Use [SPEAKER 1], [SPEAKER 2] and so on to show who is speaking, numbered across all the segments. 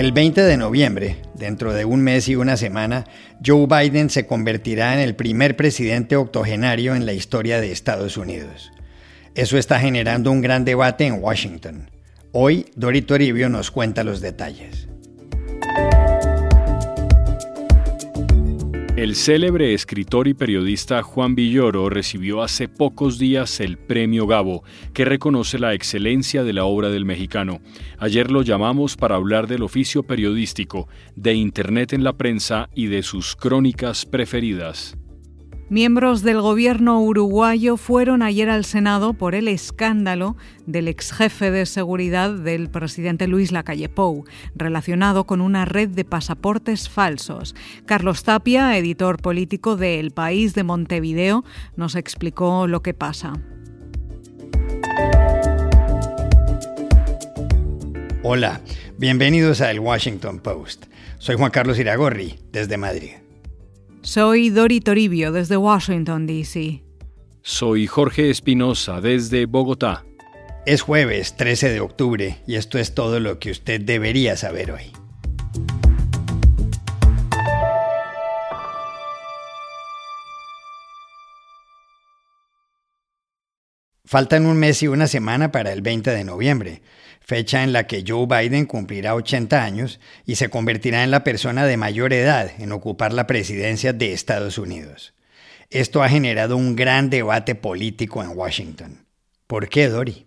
[SPEAKER 1] El 20 de noviembre, dentro de un mes y una semana, Joe Biden se convertirá en el primer presidente octogenario en la historia de Estados Unidos. Eso está generando un gran debate en Washington. Hoy, Dori Toribio nos cuenta los detalles.
[SPEAKER 2] El célebre escritor y periodista Juan Villoro recibió hace pocos días el Premio Gabo, que reconoce la excelencia de la obra del mexicano. Ayer lo llamamos para hablar del oficio periodístico, de Internet en la prensa y de sus crónicas preferidas.
[SPEAKER 3] Miembros del gobierno uruguayo fueron ayer al Senado por el escándalo del ex jefe de seguridad del presidente Luis Lacalle Pou, relacionado con una red de pasaportes falsos. Carlos Tapia, editor político de El País de Montevideo, nos explicó lo que pasa.
[SPEAKER 1] Hola, bienvenidos a El Washington Post. Soy Juan Carlos Iragorri, desde Madrid.
[SPEAKER 3] Soy Dori Toribio desde Washington, D.C.
[SPEAKER 2] Soy Jorge Espinosa desde Bogotá.
[SPEAKER 1] Es jueves 13 de octubre y esto es todo lo que usted debería saber hoy. Faltan un mes y una semana para el 20 de noviembre, fecha en la que Joe Biden cumplirá 80 años y se convertirá en la persona de mayor edad en ocupar la presidencia de Estados Unidos. Esto ha generado un gran debate político en Washington. ¿Por qué, Dory?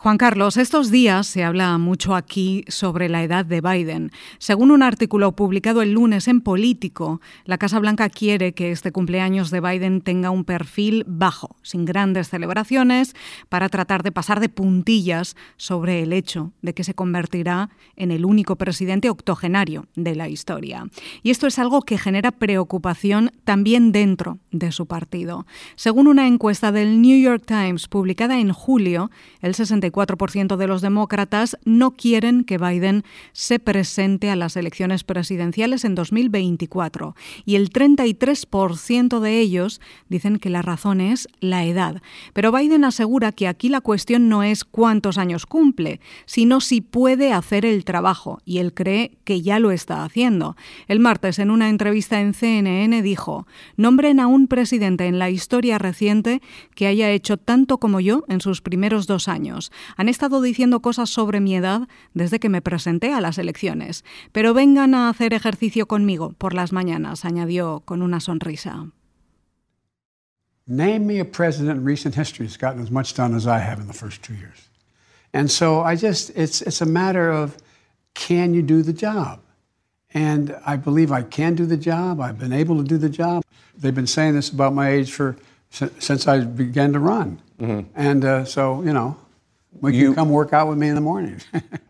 [SPEAKER 3] Juan Carlos, estos días se habla mucho aquí sobre la edad de Biden. Según un artículo publicado el lunes en Político, la Casa Blanca quiere que este cumpleaños de Biden tenga un perfil bajo, sin grandes celebraciones, para tratar de pasar de puntillas sobre el hecho de que se convertirá en el único presidente octogenario de la historia. Y esto es algo que genera preocupación también dentro de su partido. Según una encuesta del New York Times publicada en julio, el 60 4% de los demócratas no quieren que Biden se presente a las elecciones presidenciales en 2024 y el 33% de ellos dicen que la razón es la edad. Pero Biden asegura que aquí la cuestión no es cuántos años cumple, sino si puede hacer el trabajo y él cree que ya lo está haciendo. El martes en una entrevista en CNN dijo, nombren a un presidente en la historia reciente que haya hecho tanto como yo en sus primeros dos años. Han estado diciendo cosas sobre mi edad desde que me presenté a las elecciones, pero vengan a hacer ejercicio conmigo por las mañanas, añadió con una sonrisa.
[SPEAKER 4] Name me a president in recent history who's gotten as much done as I have in the first two years. And so I just, it's, it's a matter of can you do the job? And I believe I can do the job. I've been able to do the job. They've been saying this about my age for since I began to run. Mm-hmm. And uh, so, you know, We you, come work out with me in the morning.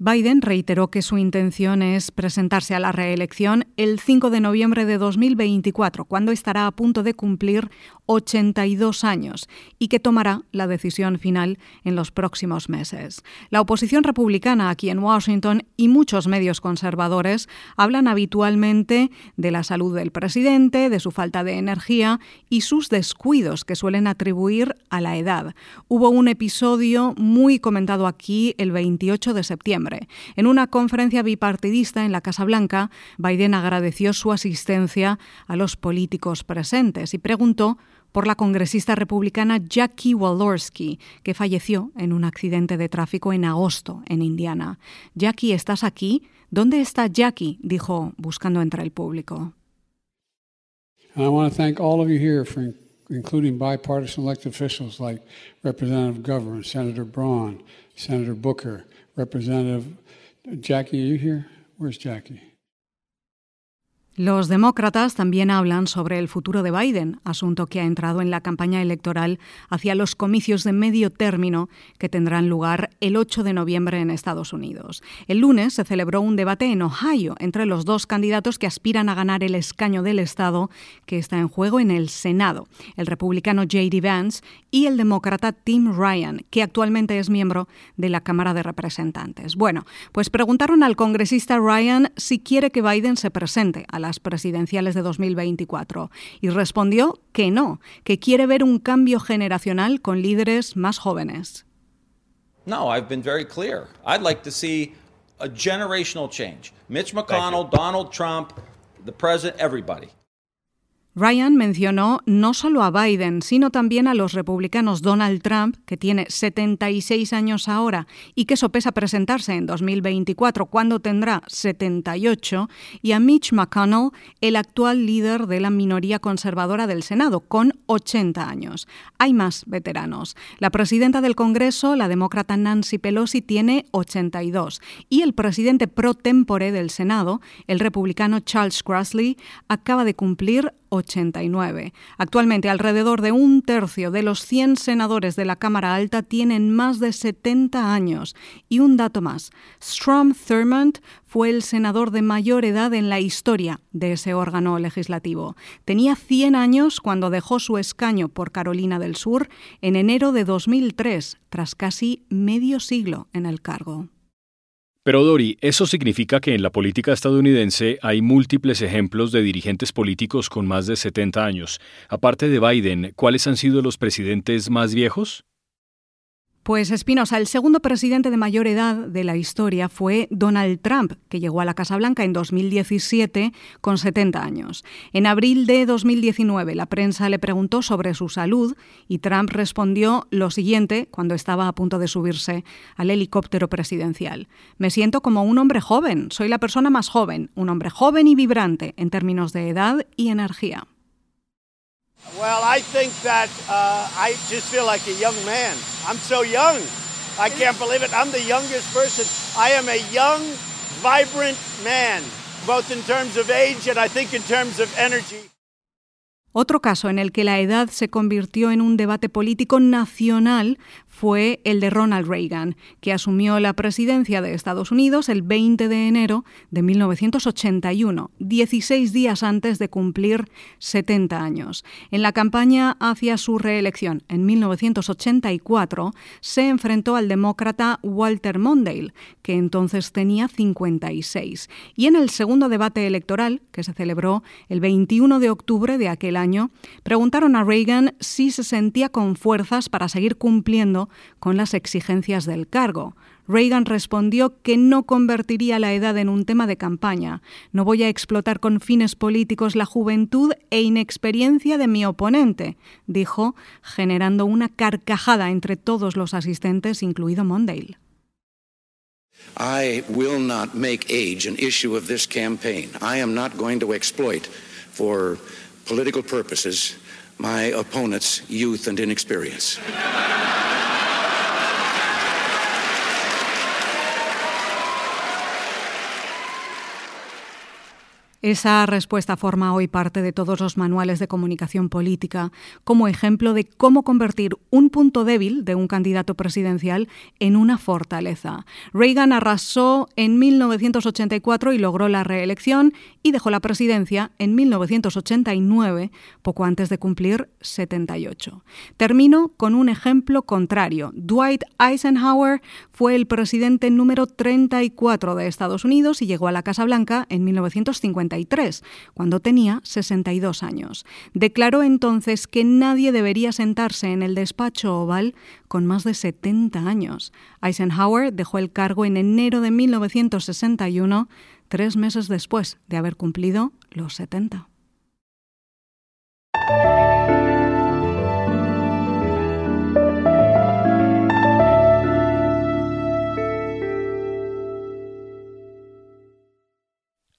[SPEAKER 3] Biden reiteró que su intención es presentarse a la reelección el 5 de noviembre de 2024, cuando estará a punto de cumplir 82 años y que tomará la decisión final en los próximos meses. La oposición republicana aquí en Washington y muchos medios conservadores hablan habitualmente de la salud del presidente, de su falta de energía y sus descuidos que suelen atribuir a la edad. Hubo un episodio muy comentado aquí el 28 de septiembre en una conferencia bipartidista en la Casa Blanca, Biden agradeció su asistencia a los políticos presentes y preguntó por la congresista republicana Jackie Walorski, que falleció en un accidente de tráfico en agosto en Indiana. Jackie, ¿estás aquí? ¿Dónde está Jackie? dijo, buscando entre el público.
[SPEAKER 4] I want to thank all of you here for including bipartisan elected officials like Representative Governor, Senator Braun, Senator Booker, Representative Jackie, are you here? Where's Jackie?
[SPEAKER 3] Los demócratas también hablan sobre el futuro de Biden, asunto que ha entrado en la campaña electoral hacia los comicios de medio término que tendrán lugar el 8 de noviembre en Estados Unidos. El lunes se celebró un debate en Ohio entre los dos candidatos que aspiran a ganar el escaño del Estado que está en juego en el Senado, el republicano J.D. Vance y el demócrata Tim Ryan, que actualmente es miembro de la Cámara de Representantes. Bueno, pues preguntaron al congresista Ryan si quiere que Biden se presente a la las presidenciales de 2024 y respondió que no, que quiere ver un cambio generacional con líderes más jóvenes.
[SPEAKER 5] No, I've been very clear. I'd like to see a generational change. Mitch McConnell, Donald Trump, the president, everybody.
[SPEAKER 3] Ryan mencionó no solo a Biden, sino también a los republicanos Donald Trump, que tiene 76 años ahora y que sopesa presentarse en 2024 cuando tendrá 78, y a Mitch McConnell, el actual líder de la minoría conservadora del Senado, con 80 años. Hay más veteranos. La presidenta del Congreso, la demócrata Nancy Pelosi, tiene 82 y el presidente pro tempore del Senado, el republicano Charles Grassley, acaba de cumplir 89. Actualmente, alrededor de un tercio de los 100 senadores de la Cámara Alta tienen más de 70 años. Y un dato más, Strom Thurmond fue el senador de mayor edad en la historia de ese órgano legislativo. Tenía 100 años cuando dejó su escaño por Carolina del Sur en enero de 2003, tras casi medio siglo en el cargo.
[SPEAKER 2] Pero Dori, ¿eso significa que en la política estadounidense hay múltiples ejemplos de dirigentes políticos con más de 70 años? Aparte de Biden, ¿cuáles han sido los presidentes más viejos?
[SPEAKER 3] Pues Espinosa, el segundo presidente de mayor edad de la historia fue Donald Trump, que llegó a la Casa Blanca en 2017 con 70 años. En abril de 2019 la prensa le preguntó sobre su salud y Trump respondió lo siguiente cuando estaba a punto de subirse al helicóptero presidencial. Me siento como un hombre joven, soy la persona más joven, un hombre joven y vibrante en términos de edad y energía.
[SPEAKER 6] Well, I think that uh, I just feel like a young man. I'm so young. I can't believe it. I'm the youngest person. I am a young, vibrant man, both in terms of age and I think in terms of energy.
[SPEAKER 3] Otro caso en el que la edad se convirtió en un debate político nacional fue el de Ronald Reagan, que asumió la presidencia de Estados Unidos el 20 de enero de 1981, 16 días antes de cumplir 70 años. En la campaña hacia su reelección en 1984 se enfrentó al demócrata Walter Mondale, que entonces tenía 56. Y en el segundo debate electoral, que se celebró el 21 de octubre de aquel año, preguntaron a Reagan si se sentía con fuerzas para seguir cumpliendo con las exigencias del cargo. Reagan respondió que no convertiría la edad en un tema de campaña. No voy a explotar con fines políticos la juventud e inexperiencia de mi oponente, dijo, generando una carcajada entre todos los asistentes, incluido Mondale.
[SPEAKER 7] I will not make age an issue of this campaign. I am not going to exploit for political purposes my opponent's youth and inexperience.
[SPEAKER 3] Esa respuesta forma hoy parte de todos los manuales de comunicación política como ejemplo de cómo convertir un punto débil de un candidato presidencial en una fortaleza. Reagan arrasó en 1984 y logró la reelección y dejó la presidencia en 1989, poco antes de cumplir 78. Termino con un ejemplo contrario. Dwight Eisenhower fue el presidente número 34 de Estados Unidos y llegó a la Casa Blanca en 1950 cuando tenía 62 años. Declaró entonces que nadie debería sentarse en el despacho oval con más de 70 años. Eisenhower dejó el cargo en enero de 1961, tres meses después de haber cumplido los 70.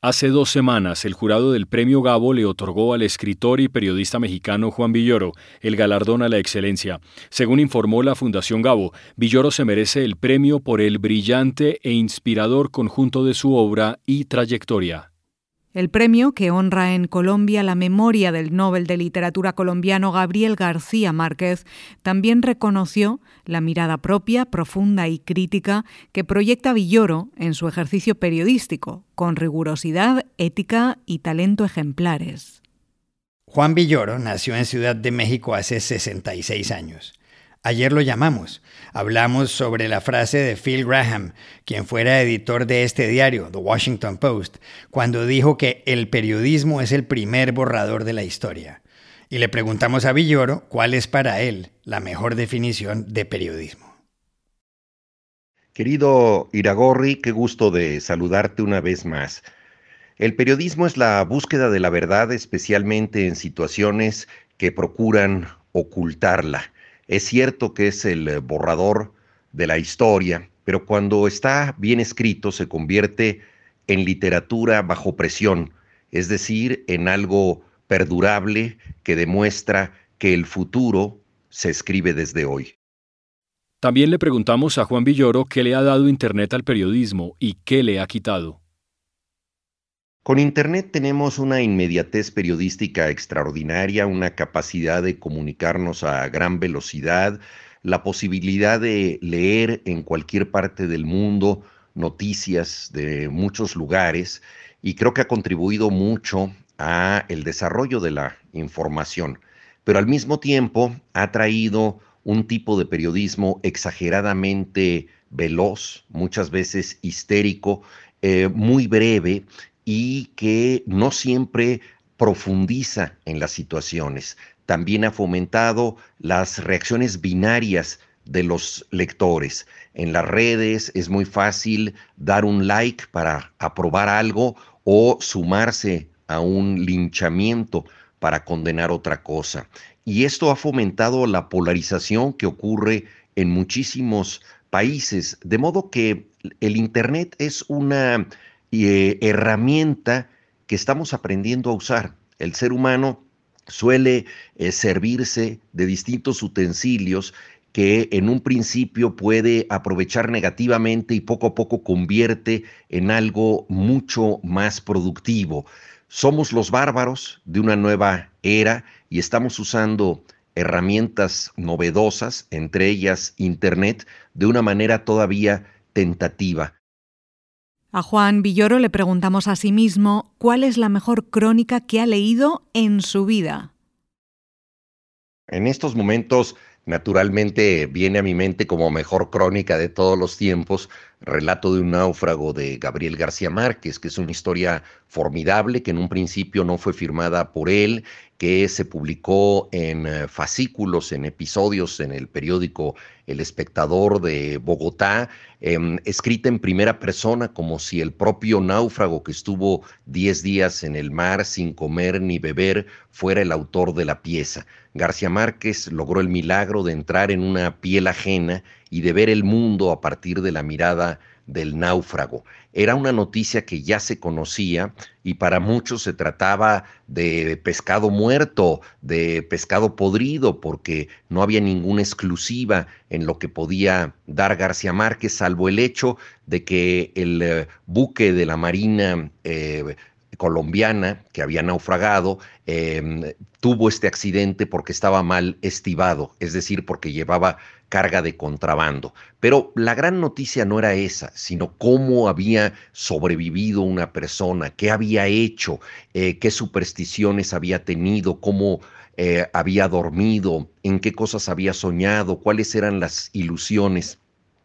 [SPEAKER 2] Hace dos semanas, el jurado del Premio Gabo le otorgó al escritor y periodista mexicano Juan Villoro el galardón a la excelencia. Según informó la Fundación Gabo, Villoro se merece el premio por el brillante e inspirador conjunto de su obra y trayectoria.
[SPEAKER 3] El premio, que honra en Colombia la memoria del Nobel de Literatura colombiano Gabriel García Márquez, también reconoció la mirada propia, profunda y crítica que proyecta Villoro en su ejercicio periodístico, con rigurosidad, ética y talento ejemplares.
[SPEAKER 1] Juan Villoro nació en Ciudad de México hace 66 años. Ayer lo llamamos. Hablamos sobre la frase de Phil Graham, quien fuera editor de este diario, The Washington Post, cuando dijo que el periodismo es el primer borrador de la historia. Y le preguntamos a Villoro cuál es para él la mejor definición de periodismo.
[SPEAKER 8] Querido Iragorri, qué gusto de saludarte una vez más. El periodismo es la búsqueda de la verdad, especialmente en situaciones que procuran ocultarla. Es cierto que es el borrador de la historia, pero cuando está bien escrito se convierte en literatura bajo presión, es decir, en algo perdurable que demuestra que el futuro se escribe desde hoy.
[SPEAKER 2] También le preguntamos a Juan Villoro qué le ha dado Internet al periodismo y qué le ha quitado.
[SPEAKER 8] Con Internet tenemos una inmediatez periodística extraordinaria, una capacidad de comunicarnos a gran velocidad, la posibilidad de leer en cualquier parte del mundo noticias de muchos lugares y creo que ha contribuido mucho a el desarrollo de la información, pero al mismo tiempo ha traído un tipo de periodismo exageradamente veloz, muchas veces histérico, eh, muy breve y que no siempre profundiza en las situaciones. También ha fomentado las reacciones binarias de los lectores. En las redes es muy fácil dar un like para aprobar algo o sumarse a un linchamiento para condenar otra cosa. Y esto ha fomentado la polarización que ocurre en muchísimos países, de modo que el Internet es una eh, herramienta que estamos aprendiendo a usar. El ser humano suele eh, servirse de distintos utensilios que en un principio puede aprovechar negativamente y poco a poco convierte en algo mucho más productivo. Somos los bárbaros de una nueva era y estamos usando herramientas novedosas, entre ellas Internet, de una manera todavía tentativa.
[SPEAKER 3] A Juan Villoro le preguntamos a sí mismo cuál es la mejor crónica que ha leído en su vida.
[SPEAKER 8] En estos momentos Naturalmente viene a mi mente como mejor crónica de todos los tiempos, Relato de un náufrago de Gabriel García Márquez, que es una historia formidable que en un principio no fue firmada por él, que se publicó en eh, fascículos, en episodios en el periódico El Espectador de Bogotá, em, escrita en primera persona como si el propio náufrago que estuvo 10 días en el mar sin comer ni beber fuera el autor de la pieza. García Márquez logró el milagro de entrar en una piel ajena y de ver el mundo a partir de la mirada del náufrago. Era una noticia que ya se conocía y para muchos se trataba de pescado muerto, de pescado podrido, porque no había ninguna exclusiva en lo que podía dar García Márquez, salvo el hecho de que el eh, buque de la Marina eh, colombiana que había naufragado em, tuvo este accidente porque estaba mal estivado, es decir, porque llevaba carga de contrabando. Pero la gran noticia no era esa, sino cómo había sobrevivido una persona, qué había hecho, eh, qué supersticiones había tenido, cómo eh, había dormido, en qué cosas había soñado, cuáles eran las ilusiones.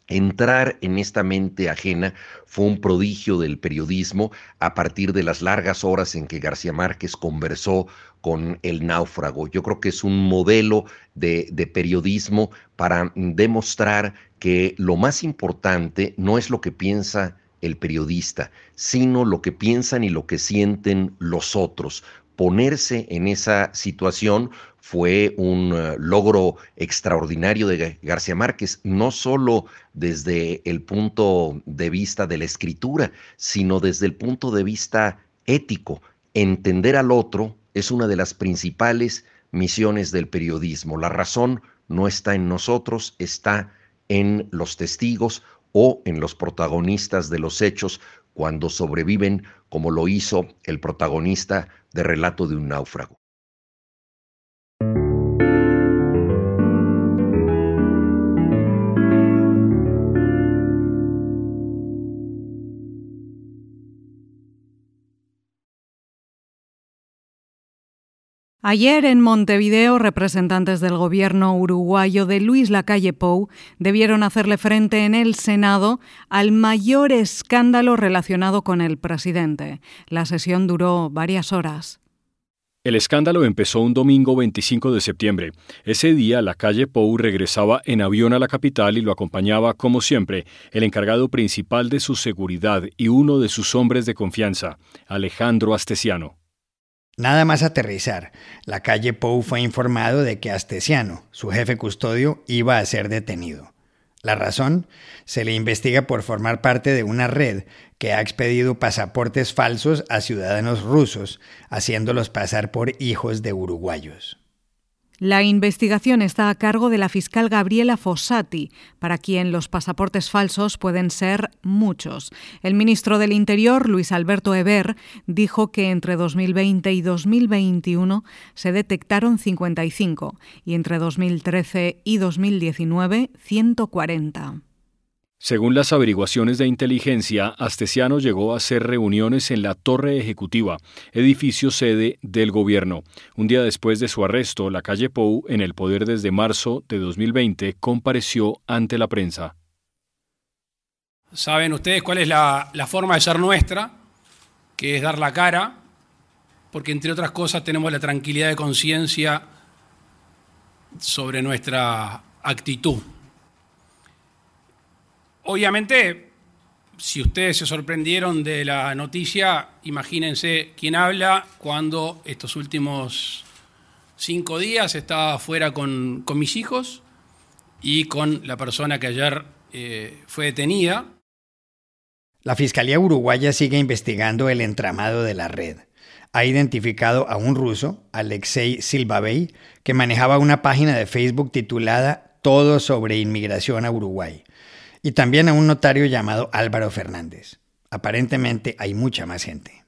[SPEAKER 8] Entrar en esta mente ajena fue un prodigio del periodismo a partir de las largas horas en que García Márquez conversó con el náufrago. Yo creo que es un modelo de, de, periodismo para demostrar que lo más importante no es lo que piensa el periodista, sino lo que piensan y lo que sienten los otros. Ponerse en esa situación fue un eh, logro extraordinario de García Márquez, no solo desde el punto de vista de la escritura, sino desde el punto de vista ético. Entender al otro es una de las principales misiones del periodismo. La razón no está en nosotros, está en los testigos o en los protagonistas de los hechos cuando sobreviven, como lo hizo el protagonista de Relato de un náufrago.
[SPEAKER 3] Ayer en Montevideo, representantes del gobierno uruguayo de Luis Lacalle Pou debieron hacerle frente en el Senado al mayor escándalo relacionado con el presidente. La sesión duró varias horas.
[SPEAKER 2] El escándalo empezó un domingo 25 de septiembre. Ese día la calle Pou regresaba en avión a la capital y lo acompañaba, como siempre, el encargado principal de su seguridad y uno de sus hombres de confianza, Alejandro Astesiano.
[SPEAKER 1] Nada más aterrizar, la calle Pou fue informado de que Astesiano, su jefe custodio, iba a ser detenido. La razón, se le investiga por formar parte de una red que ha expedido pasaportes falsos a ciudadanos rusos, haciéndolos pasar por hijos de uruguayos.
[SPEAKER 3] La investigación está a cargo de la fiscal Gabriela Fossati, para quien los pasaportes falsos pueden ser muchos. El ministro del Interior, Luis Alberto Eber, dijo que entre 2020 y 2021 se detectaron 55 y entre 2013 y 2019 140.
[SPEAKER 2] Según las averiguaciones de inteligencia, Astesiano llegó a hacer reuniones en la Torre Ejecutiva, edificio sede del gobierno. Un día después de su arresto, la calle Pou, en el poder desde marzo de 2020, compareció ante la prensa.
[SPEAKER 9] Saben ustedes cuál es la, la forma de ser nuestra, que es dar la cara, porque entre otras cosas tenemos la tranquilidad de conciencia sobre nuestra actitud. Obviamente, si ustedes se sorprendieron de la noticia, imagínense quién habla cuando estos últimos cinco días estaba fuera con, mis hijos y con la persona que ayer eh, fue detenida.
[SPEAKER 1] La Fiscalía Uruguaya sigue investigando el entramado de la red. Ha identificado a un ruso, Alexei Silvabey, que manejaba una página de Facebook titulada Todo sobre inmigración a Uruguay y también a un notario llamado Álvaro Fernández. Aparentemente hay mucha más gente.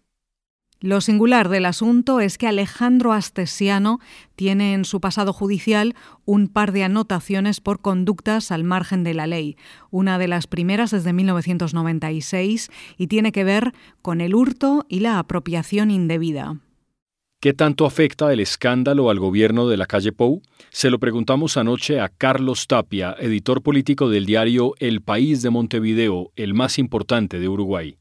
[SPEAKER 3] Lo singular del asunto es que Alejandro Astesiano tiene en su pasado judicial un par de anotaciones por conductas al margen de la ley, una de las primeras desde 1996 y tiene que ver con el hurto y la apropiación indebida.
[SPEAKER 2] ¿Qué tanto afecta el escándalo al gobierno de la calle Pou? Se lo preguntamos anoche a Carlos Tapia, editor político del diario El País de Montevideo, el más importante de Uruguay.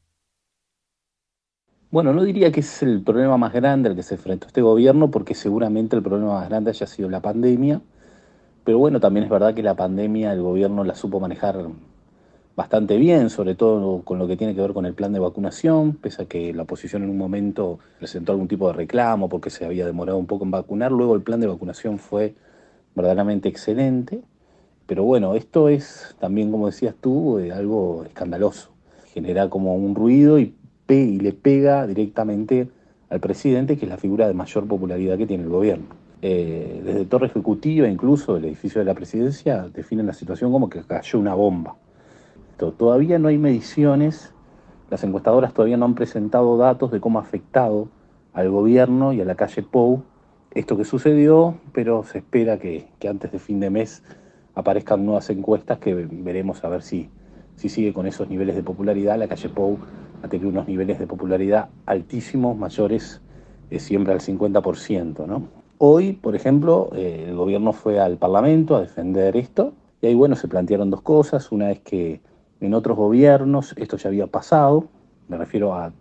[SPEAKER 10] Bueno, no diría que es el problema más grande al que se enfrentó este gobierno, porque seguramente el problema más grande haya sido la pandemia, pero bueno, también es verdad que la pandemia el gobierno la supo manejar bastante bien, sobre todo con lo que tiene que ver con el plan de vacunación, pese a que la oposición en un momento presentó algún tipo de reclamo porque se había demorado un poco en vacunar, luego el plan de vacunación fue verdaderamente excelente, pero bueno, esto es también, como decías tú, eh, algo escandaloso, genera como un ruido y, le pega directamente al presidente, que es la figura de mayor popularidad que tiene el gobierno. Eh, desde Torre Ejecutiva, incluso el edificio de la presidencia, definen la situación como que cayó una bomba Todavía no hay mediciones, las encuestadoras todavía no han presentado datos de cómo ha afectado al gobierno y a la calle Pou esto que sucedió, pero se espera que, antes de fin de mes aparezcan nuevas encuestas que veremos a ver si, si sigue con esos niveles de popularidad. La calle Pou ha tenido unos niveles de popularidad altísimos, mayores de siempre al 50%. ¿no? Hoy, por ejemplo, eh, el gobierno fue al Parlamento a defender esto y ahí, bueno, se plantearon dos cosas. Una es que en otros gobiernos esto ya había pasado, me refiero a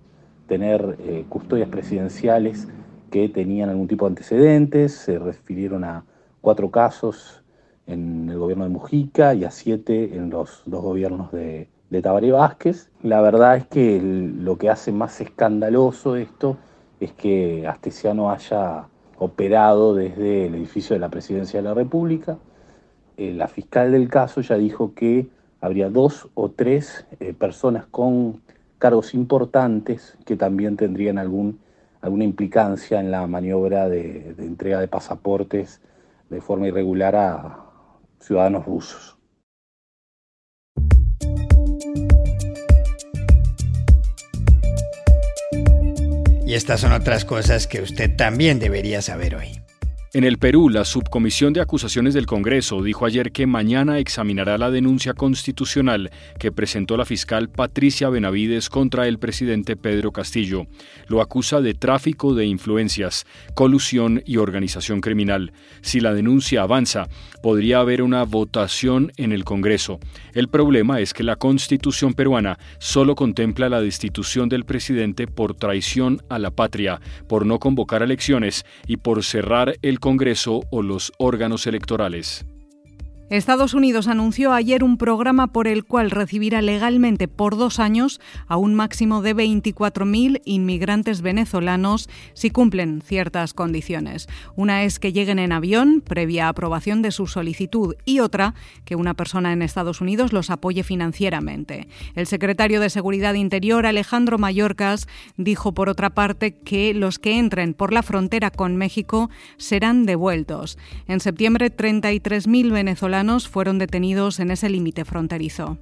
[SPEAKER 10] tener eh, custodias presidenciales que tenían algún tipo de antecedentes, se refirieron a cuatro casos en el gobierno de Mujica y a siete en los dos gobiernos de, Tabaré Vázquez. La verdad es que lo que hace más escandaloso esto es que Astesiano haya operado desde el edificio de la Presidencia de la República. Eh, la fiscal del caso ya dijo que habría dos o tres eh, personas con cargos importantes que también tendrían algún, alguna implicancia en la maniobra de, de entrega de pasaportes de forma irregular a ciudadanos rusos.
[SPEAKER 1] Y estas son otras cosas que usted también debería saber hoy.
[SPEAKER 2] En el Perú, la Subcomisión de Acusaciones del Congreso dijo ayer que mañana examinará la denuncia constitucional que presentó la fiscal Patricia Benavides contra el presidente Pedro Castillo. Lo acusa de tráfico de influencias, colusión y organización criminal. Si la denuncia avanza, podría haber una votación en el Congreso. El problema es que la Constitución peruana solo contempla la destitución del presidente por traición a la patria, por no convocar elecciones y por cerrar el Congreso o los órganos electorales.
[SPEAKER 3] Estados Unidos anunció ayer un programa por el cual recibirá legalmente por dos años a un máximo de 24.000 inmigrantes venezolanos si cumplen ciertas condiciones. Una es que lleguen en avión, previa aprobación de su solicitud, y otra, que una persona en Estados Unidos los apoye financieramente. El secretario de Seguridad Interior, Alejandro Mayorkas, dijo por otra parte que los que entren por la frontera con México serán devueltos. En septiembre, 33.000 fueron detenidos en ese límite fronterizo.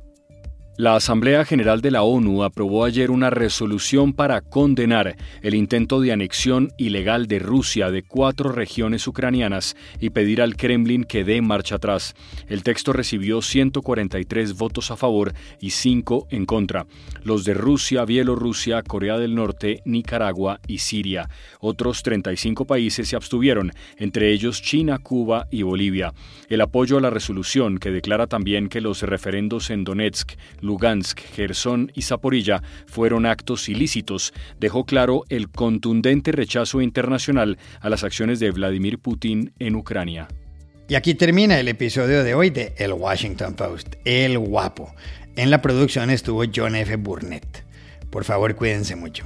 [SPEAKER 2] La Asamblea General de la ONU aprobó ayer una resolución para condenar el intento de anexión ilegal de Rusia de cuatro regiones ucranianas y pedir al Kremlin que dé marcha atrás. El texto recibió 143 votos a favor y 5 en contra, los de Rusia, Bielorrusia, Corea del Norte, Nicaragua y Siria. Otros 35 países se abstuvieron, entre ellos China, Cuba y Bolivia. El apoyo a la resolución, que declara también que los referendos en Donetsk, Lugansk, Gerson y Zaporilla fueron actos ilícitos, dejó claro el contundente rechazo internacional a las acciones de Vladimir Putin en Ucrania.
[SPEAKER 1] Y aquí termina el episodio de hoy de El Washington Post, El Guapo. En la producción estuvo John F. Burnett. Por favor, cuídense mucho.